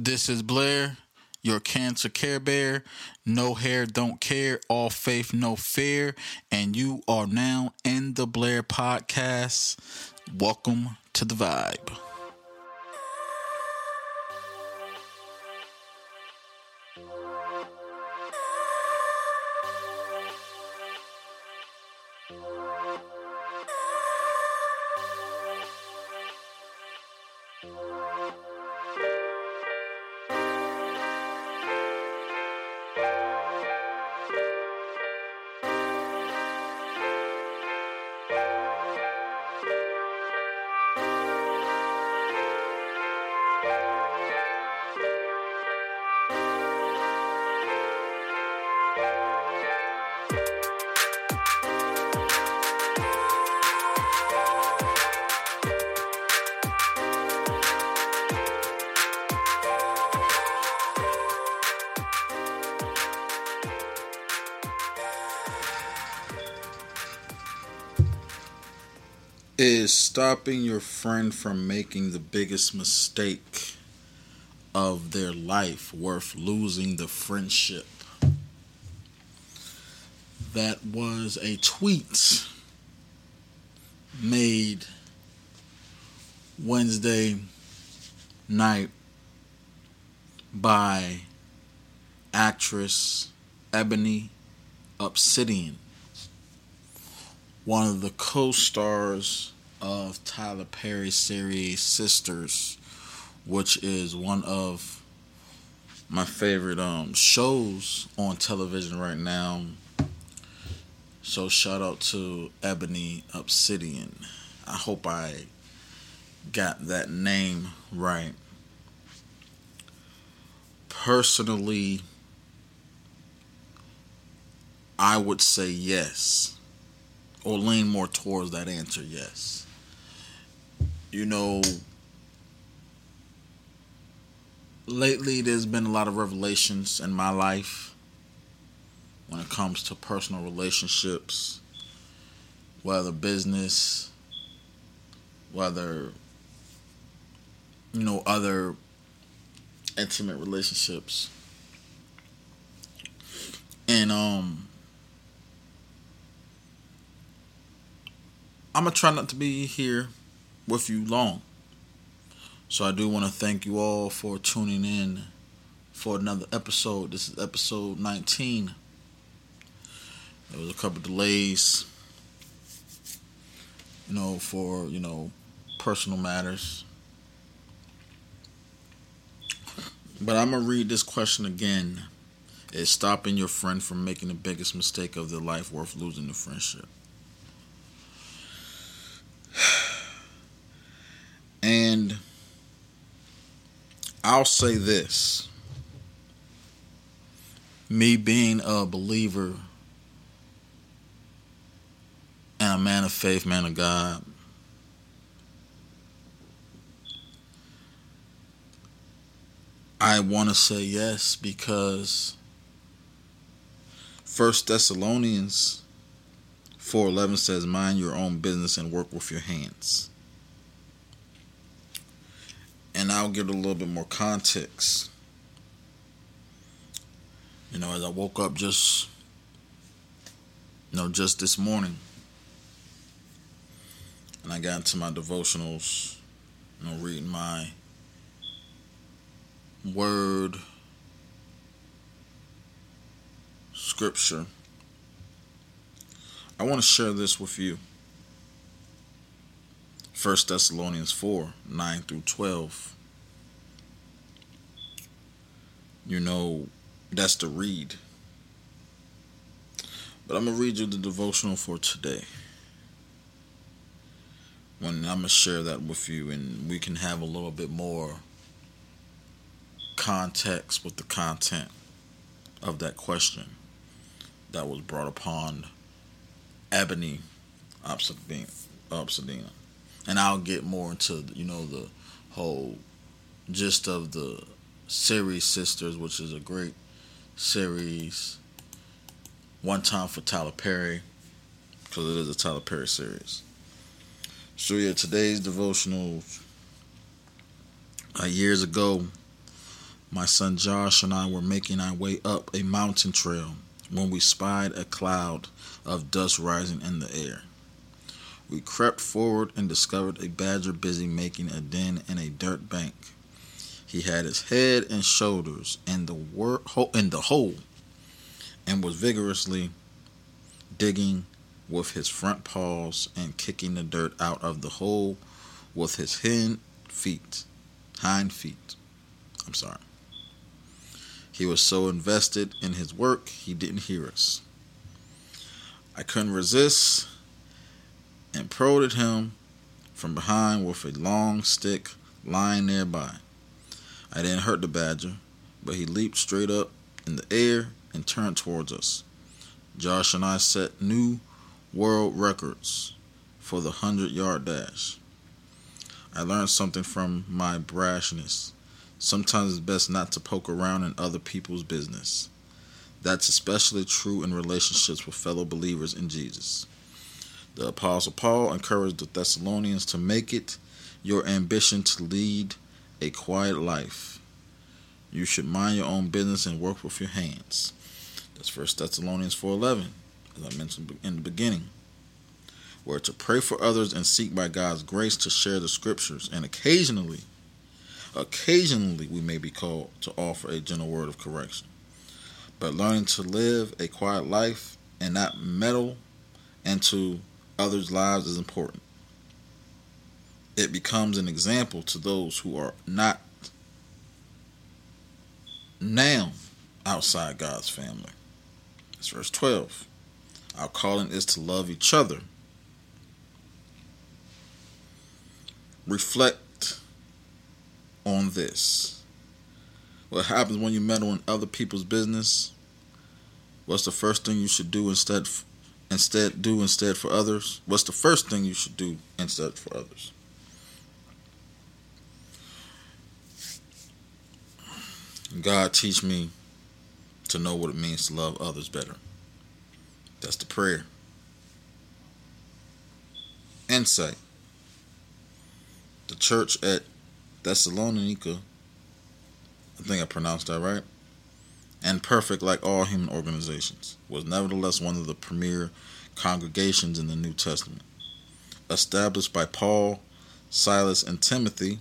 This is Blair, your cancer care bear. No hair, don't care. All faith, no fear. And you are now in the Blair podcast. Welcome to the vibe. Is stopping your friend from making the biggest mistake of their life worth losing the friendship? That was a tweet made Wednesday night by actress Ebony Obsidian one of the co-stars of Tyler Perry's series Sistas, which is one of my favorite um, shows on television right now. So shout out to Ebony Obsidian. I hope I got that name right. Personally, I would say yes or lean more towards that answer, yes. You know, lately there's been a lot of revelations in my life when it comes to personal relationships, whether business, whether, you know, other intimate relationships. And, um, I'm gonna try not to be here with you long. So I do want to thank you all for tuning in for another episode. This is episode 19. There was a couple delays, you know, for you know personal matters. But I'm gonna read this question again. Is stopping your friend from making the biggest mistake of their life worth losing the friendship? And I'll say this. Me being a believer and a man of faith, man of God, I want to say yes because First Thessalonians 4:11 says mind your own business and work with your hands and I'll give it a little bit more context. You know, as I woke up just, you know, just this morning, and I got into my devotionals, you know, reading my word, scripture. I want to share this with you. 1 Thessalonians 4 9 through 12. You know, that's the read. But I'm going to read you the devotional for today. When I'm going to share that with you, and we can have a little bit more context with the content of that question that was brought upon Ebony Obsidian. And I'll get more into you know the whole gist of the series Sistas, which is a great series. One time for Tyler Perry, because it is a Tyler Perry series. So yeah, today's devotional. Uh, years ago, my son Josh and I were making our way up a mountain trail when we spied a cloud of dust rising in the air. We crept forward and discovered a badger busy making a den in a dirt bank. He had his head and shoulders in the wor- in the hole and was vigorously digging with his front paws and kicking the dirt out of the hole with his hind feet. Hind feet. I'm sorry. He was so invested in his work, he didn't hear us. I couldn't resist and prodded him from behind with a long stick lying nearby. I didn't hurt the badger, but he leaped straight up in the air and turned towards us. Josh and I set new world records for the 100 yard dash. I learned something from my brashness. Sometimes it's best not to poke around in other people's business. That's especially true in relationships with fellow believers in Jesus. The Apostle Paul encouraged the Thessalonians to make it your ambition to lead a quiet life. You should mind your own business and work with your hands. That's First Thessalonians 4:11, as I mentioned in the beginning. Where to pray for others and seek by God's grace to share the scriptures, and occasionally, occasionally we may be called to offer a gentle word of correction. But learning to live a quiet life and not meddle into others' lives is important. It becomes an example to those who are not now outside God's family. It's verse 12. Our calling is to love each other. Reflect on this. What happens when you meddle in other people's business? What's the first thing you should do instead instead do instead for others? What's the first thing you should do instead for others? God teach me to know what it means to love others better. That's the prayer. Insight. The church at Thessalonica, I think I pronounced that right, and perfect like all human organizations, was nevertheless one of the premier congregations in the New Testament. Established by Paul, Silas, and Timothy,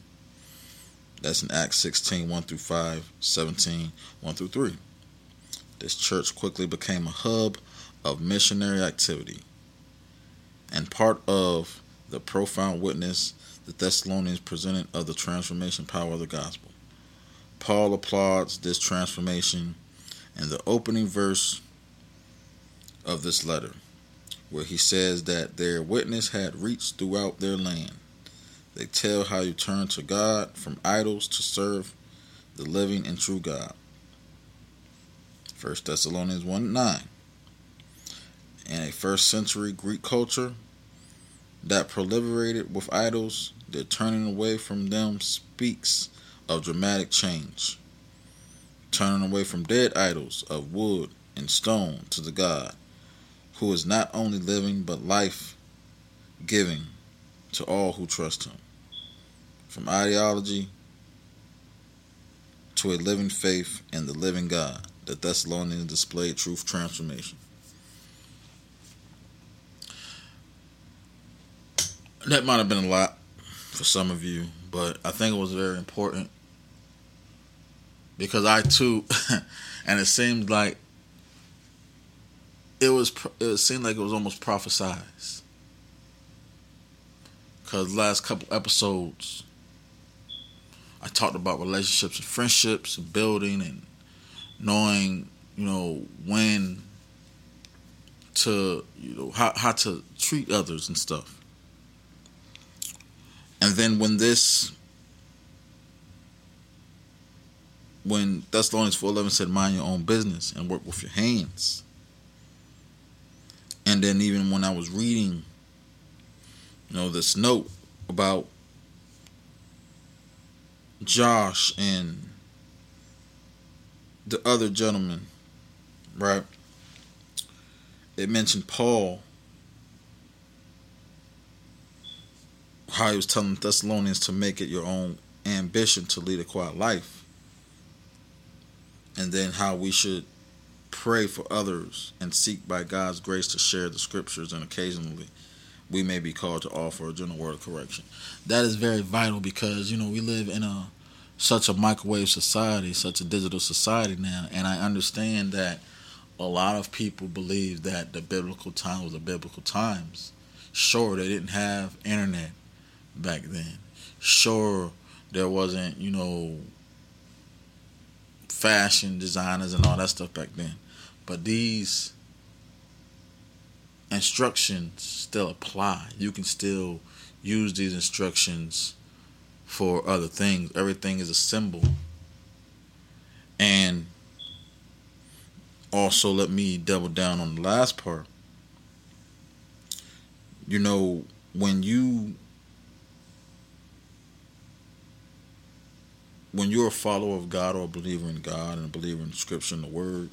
that's in Acts 16 1 through 5, 17 1 through 3. This church quickly became a hub of missionary activity and part of the profound witness the Thessalonians presented of the transformation power of the gospel. Paul applauds this transformation in the opening verse of this letter, where he says that their witness had reached throughout their land. They tell how you turn to God from idols to serve the living and true God. 1 Thessalonians 1 9. In a first century Greek culture that proliferated with idols, their turning away from them speaks of dramatic change. Turning away from dead idols of wood and stone to the God who is not only living but life giving to all who trust him. From ideology to a living faith in the living God the Thessalonians displayed truth transformation. That might have been a lot for some of you, but I think it was very important because I too, and it seemed like it was. It seemed like it was almost prophesied. Because last couple episodes, I talked about relationships and friendships and building and knowing you know when to you know how how to treat others and stuff. And then when this when Thessalonians four eleven said mind your own business and work with your hands. And then even when I was reading you know this note about Josh and the other gentleman, right? It mentioned Paul, how he was telling Thessalonians to make it your own ambition to lead a quiet life. And then how we should pray for others and seek by God's grace to share the scriptures and occasionally we may be called to offer a general word of correction. That is very vital because you know we live in a such a microwave society, such a digital society now, and I understand that a lot of people believe that the biblical times were the biblical times. Sure, they didn't have internet back then. Sure, there wasn't, you know, fashion designers and all that stuff back then. But these instructions still apply. You can still use these instructions for other things. Everything is a symbol. And also, let me double down on the last part. You know, when you when you're a follower of God or a believer in God and a believer in Scripture and the Word,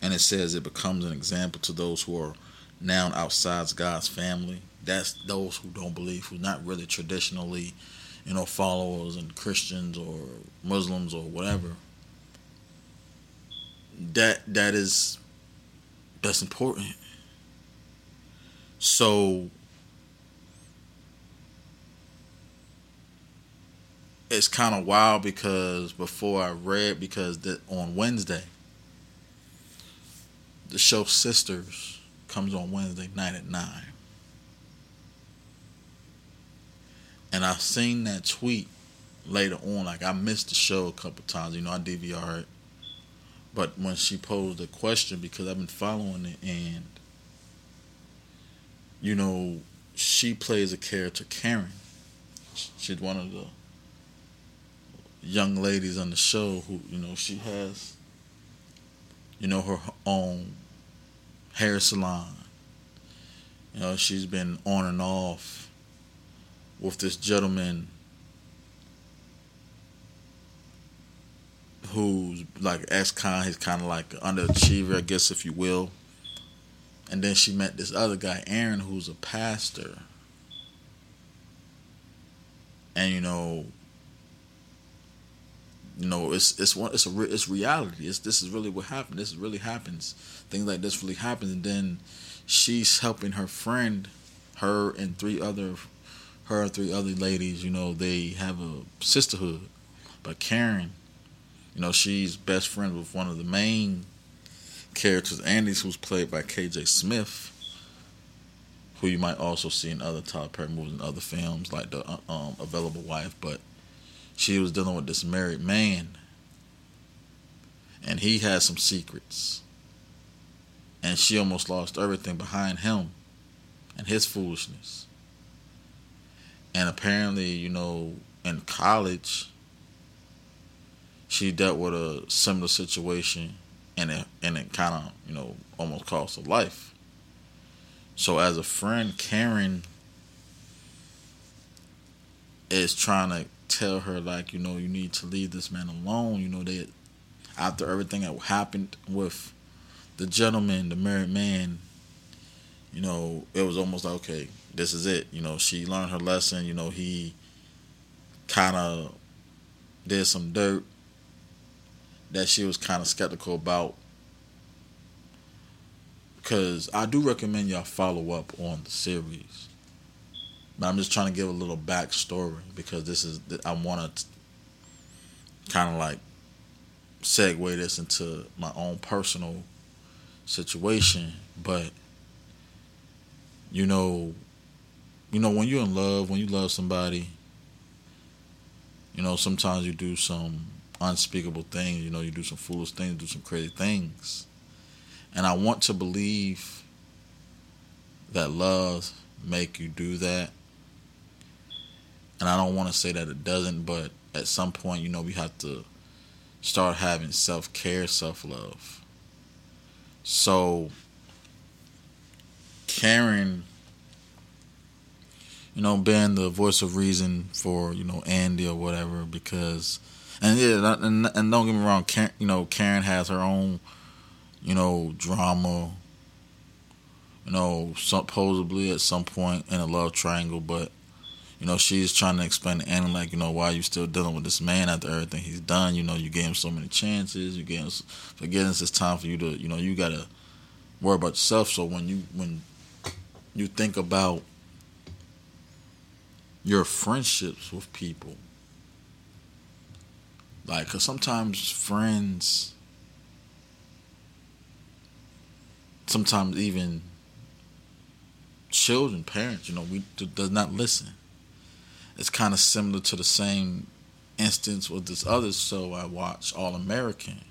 and it says it becomes an example to those who are now outside God's family. That's those who don't believe, who's not really traditionally, you know, followers and Christians or Muslims or whatever. That that is that's important. So it's kind of wild because before I read because the, on Wednesday the show Sistas comes on Wednesday night at 9. And I've seen that tweet later on. Like, I missed the show a couple times. You know, I DVR it. But when she posed the question, because I've been following it, and, you know, she plays a character, Karen. She's one of the young ladies on the show who, you know, she has, you know, her own hair salon. You know, she's been on and off with this gentleman who's like ex-con, he's kind of like an underachiever, I guess, if you will. And then she met this other guy, Aaron, who's a pastor. And you know, you know, it's it's one it's a it's reality. It's this is really what happened. This really happens. Things like this really happens. and then she's helping her friend, her and three other, her and three other ladies. You know, they have a sisterhood. But Karen, you know, she's best friend with one of the main characters, Andy's, who's played by K.J. Smith, who you might also see in other Tyler Perry movies and other films like the uh, um, Available Wife, but she was dealing with this married man and he had some secrets. And she almost lost everything behind him and his foolishness. And apparently you know in college she dealt with a similar situation and it and it kind of you know almost cost her life. So as a friend karen is trying to tell her like you know you need to leave this man alone. You know that after everything that happened with the gentleman the married man you know it was almost like okay this is it. You know she learned her lesson. You know he kind of did some dirt that she was kind of skeptical about. Because I do recommend y'all follow up on the series but I'm just trying to give a little backstory because this is I want to kind of like segue this into my own personal situation, but you know, you know when you're in love, when you love somebody, you know sometimes you do some unspeakable things. You know, you do some foolish things, do some crazy things, and I want to believe that love make you do that and I don't want to say that it doesn't, but at some point, you know, we have to start having self care, self love. So, Karen, you know, being the voice of reason for you know Andy or whatever, because and yeah, and, and don't get me wrong, Karen, you know, Karen has her own, you know, drama. You know, supposedly at some point in a love triangle, but You know, she's trying to explain to Annie, like, you know, why you still dealing with this man after everything he's done? You know, you gave him so many chances. You gave him forgiveness. It's time for you to, you know, you got to worry about yourself. So when you, when you think about your friendships with people, like, because sometimes friends, sometimes even children, parents, you know, we does not listen it's kind of similar to the same instance with this other show I watch, All American,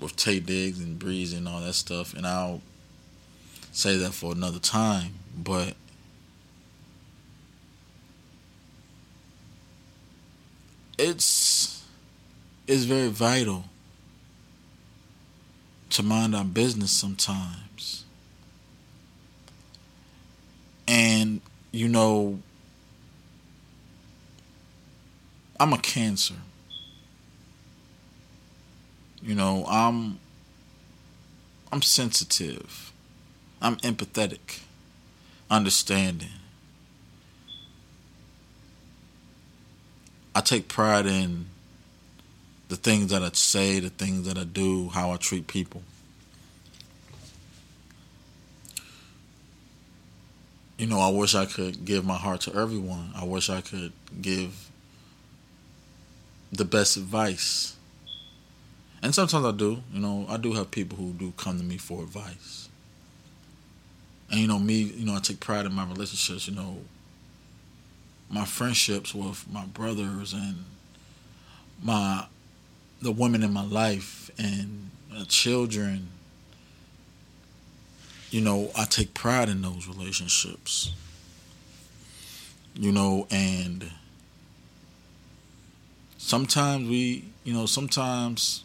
with Taye Diggs and Bre-Z and all that stuff. And I'll say that for another time, but it's it's very vital to mind our business sometimes. And you know, I'm a cancer. You know, I'm I'm sensitive. I'm empathetic, understanding. I take pride in the things that I say, the things that I do, how I treat people. You know, I wish I could give my heart to everyone. I wish I could give the best advice. And sometimes I do, you know, I do have people who do come to me for advice. And you know, me, you know, I take pride in my relationships, you know, my friendships with my brothers and my the women in my life and my children. You know, I take pride in those relationships. You know, and sometimes we, you know, sometimes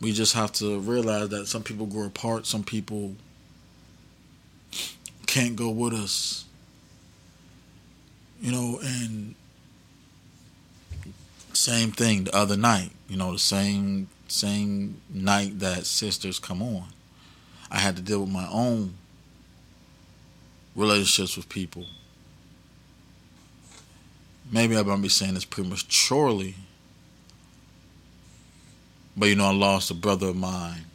we just have to realize that some people grow apart, some people can't go with us. You know, and same thing the other night, you know, the same same night that sisters come on. I had to deal with my own relationships with people maybe I might be saying this prematurely, but you know, I lost a brother of mine.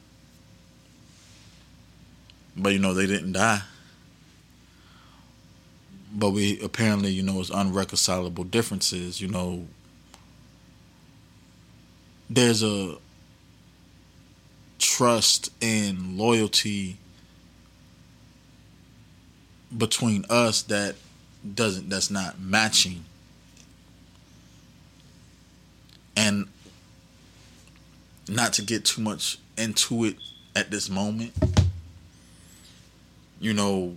But you know, they didn't die. But we apparently, you know, it's unreconcilable differences. You know, there's a trust and loyalty between us that doesn't that's not matching and not to get too much into it at this moment you know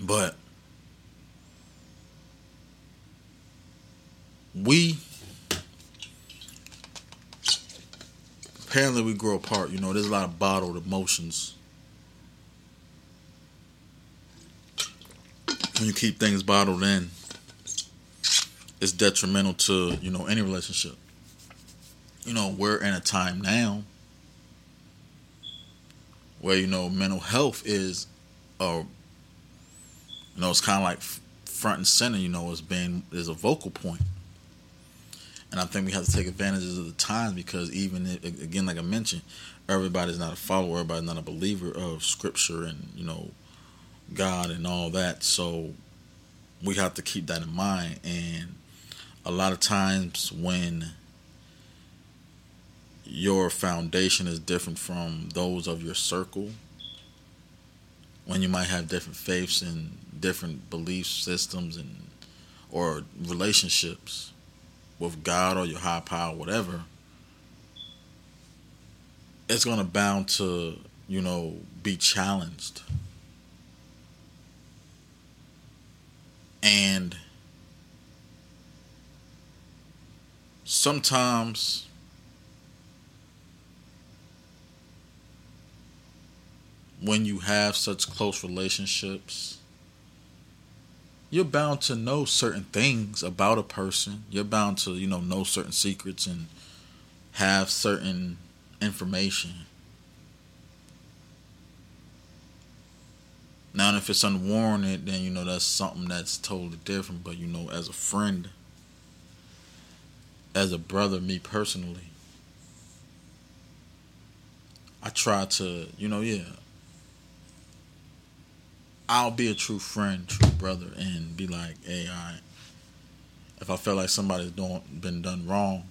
but we apparently we grow apart you know there's a lot of bottled emotions when you keep things bottled in is detrimental to you know any relationship. You know we're in a time now where you know mental health is, uh, you know it's kind of like front and center. You know, as being is a vocal point. point, and I think we have to take advantages of the times because even if, again, like I mentioned, everybody's not a follower, everybody's not a believer of Scripture and you know God and all that. So we have to keep that in mind and a lot of times when your foundation is different from those of your circle, when you might have different faiths and different belief systems and or relationships with God or your high power, whatever, it's gonna bound to, you know, be challenged. And sometimes when you have such close relationships, you're bound to know certain things about a person. You're bound to, you know, know certain secrets and have certain information. Now, if it's unwarranted, then you know that's something that's totally different. But you know, as a friend, as a brother, me personally, I try to, you know, yeah, I'll be a true friend, true brother, and be like, hey, I, if I feel like somebody's doing been done wrong,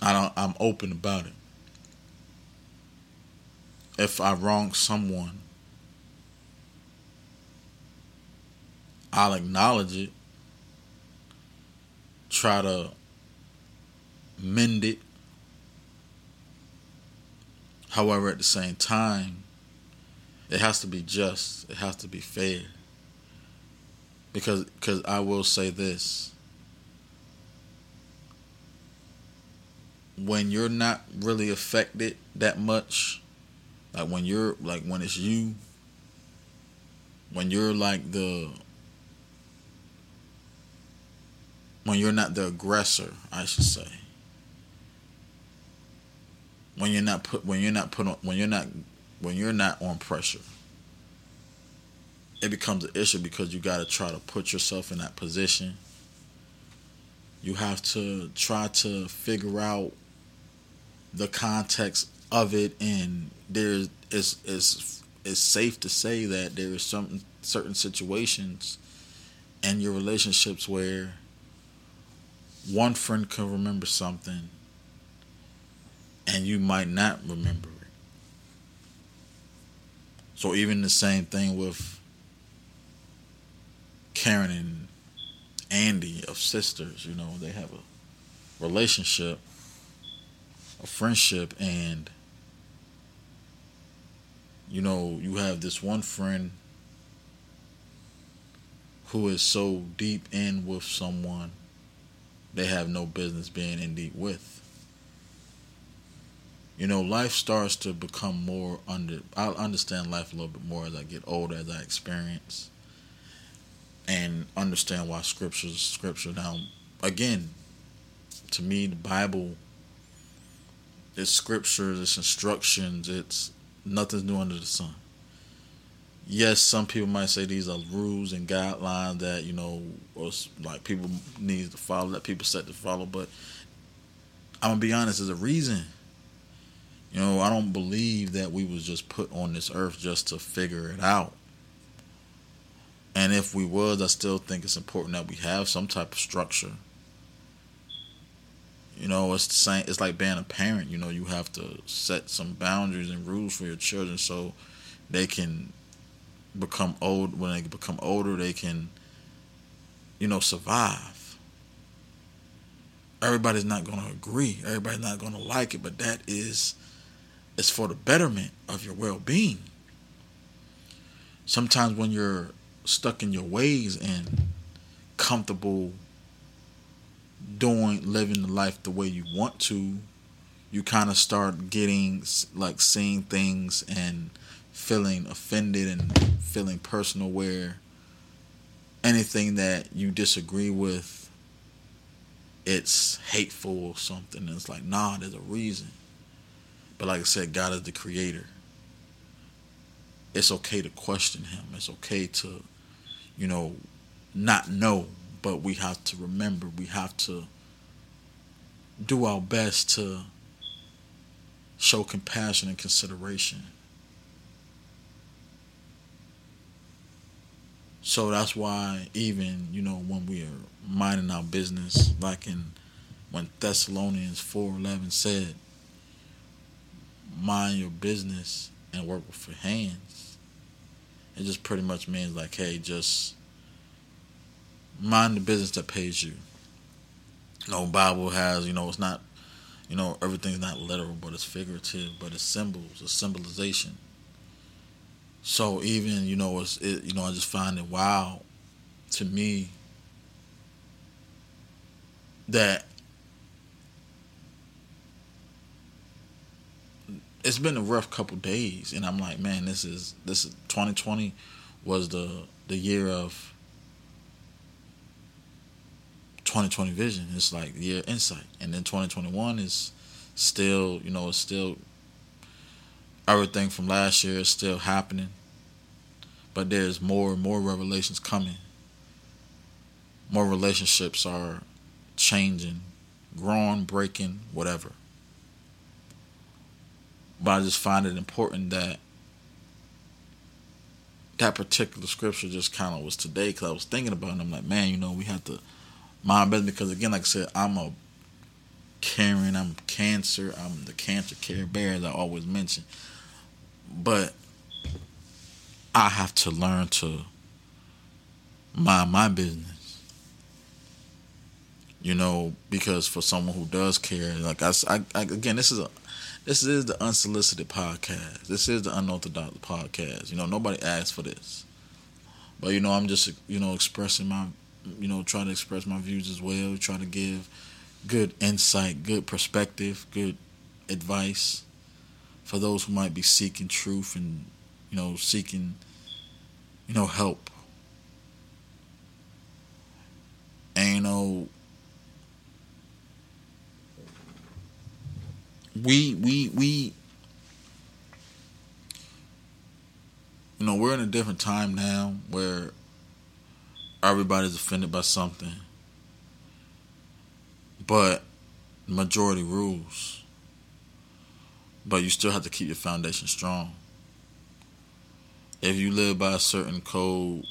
I don't. I'm open about it. If I wrong someone, I'll acknowledge it. Try to mend it. However, at the same time, it has to be just. It has to be fair. Because, because I will say this when you're not really affected that much, like when you're like when it's you, when you're like the when you're not the aggressor, I should say. When you're not put when you're not put on when you're not when you're not on pressure. It becomes an issue because you got to try to put yourself in that position. You have to try to figure out the context of it, and there's it's it's it's safe to say that there is some certain situations in your relationships where one friend can remember something and you might not remember it. So even the same thing with Karen and Andy of sisters, you know, they have a relationship a friendship and you know you have this one friend who is so deep in with someone they have no business being in deep with you know life starts to become more under i understand life a little bit more as i get older as i experience and understand why scripture scripture now again to me the bible it's scriptures, it's instructions, it's nothing's new under the sun. Yes, some people might say these are rules and guidelines that you know, or like people need to follow, that people set to follow. But I'm gonna be honest, there's a reason. You know, I don't believe that we was just put on this earth just to figure it out. And if we was, I still think it's important that we have some type of structure you know, it's the same. It's like being a parent. You know, you have to set some boundaries and rules for your children so they can become old. When they become older, they can, you know, survive. Everybody's not going to agree. Everybody's not going to like it, but that is, it's for the betterment of your well-being. Sometimes when you're stuck in your ways and comfortable doing living the life the way you want to, you kind of start getting like seeing things and feeling offended and feeling personal where anything that you disagree with it's hateful or something. And it's like nah there's a reason. But like i said god is the creator. It's okay to question him. It's okay to you know not know. But we have to remember. We have to do our best to show compassion and consideration. So that's why even, you know, when we are minding our business, like in when Thessalonians four eleven said, mind your business and work with your hands. It just pretty much means like, hey, just mind the business that pays you. You know, Bible has, you know, it's not, you know, everything's not literal, but it's figurative, but it's symbols, it's symbolization. So even, you know, it's, it, you know, I just find it wow to me that it's been a rough couple days and I'm like, man, this is this is 2020 was the the year of 2020 vision. It's like year insight, and then 2021 is still, you know, it's still everything from last year is still happening, but there's more and more revelations coming. More relationships are changing, growing, breaking, whatever. But I just find it important that that particular scripture just kind of was today because I was thinking about it. I'm like, man, you know, we have to mind business because again, like I said, I'm a caring, I'm cancer, I'm the cancer care bear as I always mention. But I have to learn to mind my business. You know, because for someone who does care, like I, I, I again, this is a this is the unsolicited podcast. This is the unorthodox podcast. You know, nobody asked for this. But you know, I'm just you know expressing my you know trying to express my views as well. trying to give good insight, good perspective, good advice for those who might be seeking truth and you know seeking you know help. You know we we we you know we're in a different time now where everybody's offended by something. But majority rules. But you still have to keep your foundation strong if you live by a certain code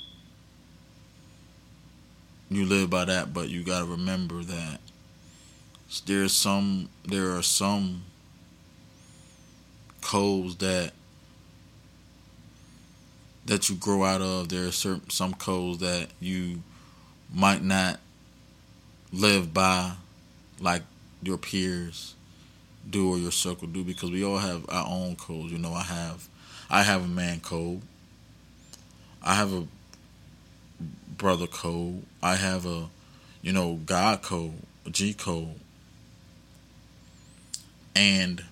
you live by that but you got to remember that there's some there are some codes that that you grow out of. There are certain some codes that you might not live by like your peers do or your circle do because we all have our own codes. You know, I have I have a man code. I have a brother code. I have a you know God code, G code. And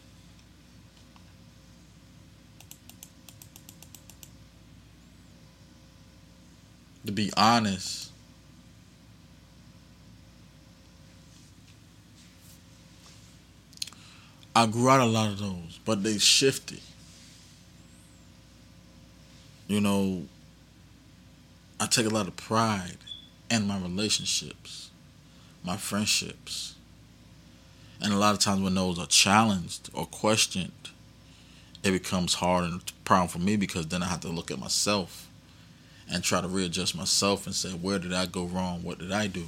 to be honest, I grew out a lot of those, but they shifted. You know, I take a lot of pride in my relationships, my friendships. And a lot of times when those are challenged or questioned, it becomes hard and problem for me because then I have to look at myself and try to readjust myself and say where did I go wrong? What did I do?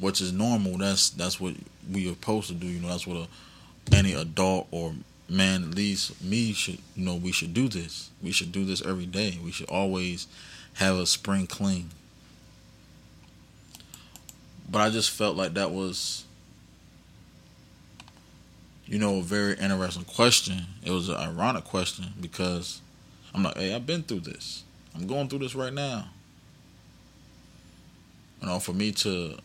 Which is normal. That's that's what we are supposed to do. You know, that's what a, any adult or man, at least me, should you know. We should do this. We should do this every day. We should always have a spring clean. But I just felt like that was, you know, a very interesting question. It was an ironic question because I'm like, hey, I've been through this. I'm going through this right now. You know, for me to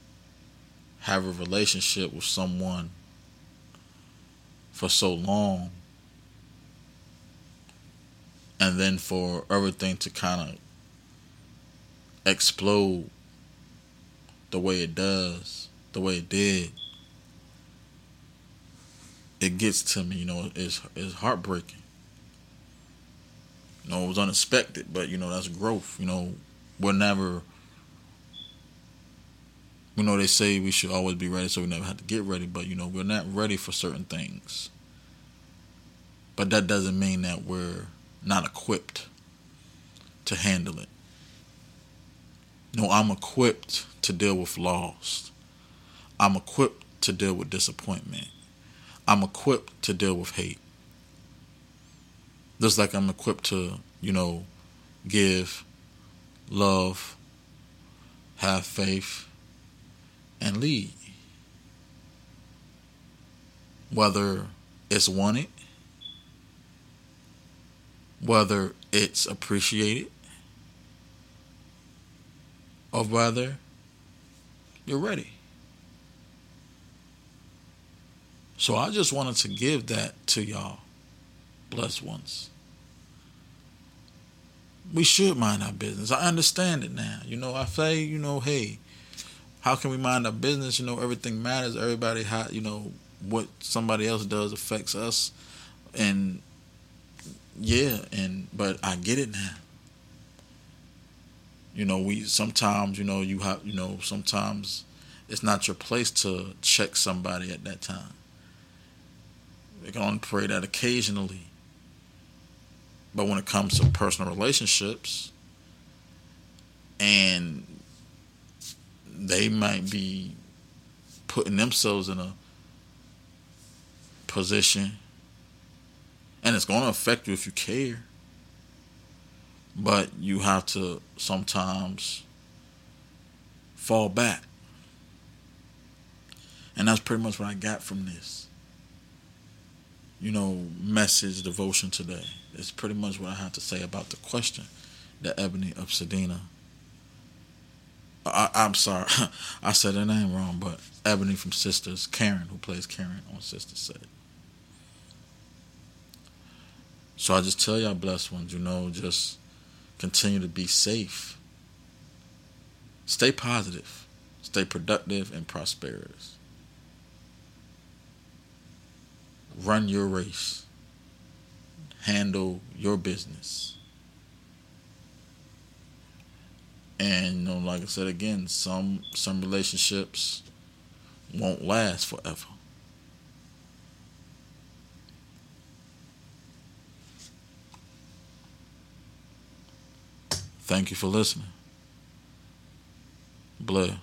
have a relationship with someone for so long and then for everything to kind of explode the way it does, the way it did, it gets to me, you know, it's, it's heartbreaking. You know, it was unexpected, but you know that's growth. You know, we're never. You know, they say we should always be ready, so we never have to get ready. But you know, we're not ready for certain things. But that doesn't mean that we're not equipped to handle it. No, I'm equipped to deal with loss. I'm equipped to deal with disappointment. I'm equipped to deal with hate just like I'm equipped to, you know, give, love, have faith, and lead. Whether it's wanted, whether it's appreciated, Oh, or whether you're ready. So I just wanted to give that to y'all blessed ones. We should mind our business. I understand it now. You know, I say, you know, hey, how can we mind our business? You know, everything matters. Everybody, how you know, what somebody else does affects us, and yeah, and but I get it now. You know, we sometimes, you know, you have, you know, sometimes it's not your place to check somebody at that time. We can only pray that occasionally. But when it comes to personal relationships, and they might be putting themselves in a position, and it's going to affect you if you care. But you have to sometimes fall back. And that's pretty much what I got from this. You know, message devotion today. It's pretty much what I have to say about the question that Ebony of Sedina. I, am sorry, I said her name wrong, but Ebony from Sistas, Karen, who plays Karen on Sistas, said. So I just tell y'all, blessed ones, you know, just continue to be safe. Stay positive. Stay productive and prosperous. Run your race. Handle your business. And you know, like I said again, some some relationships won't last forever. Thank you for listening. Blair.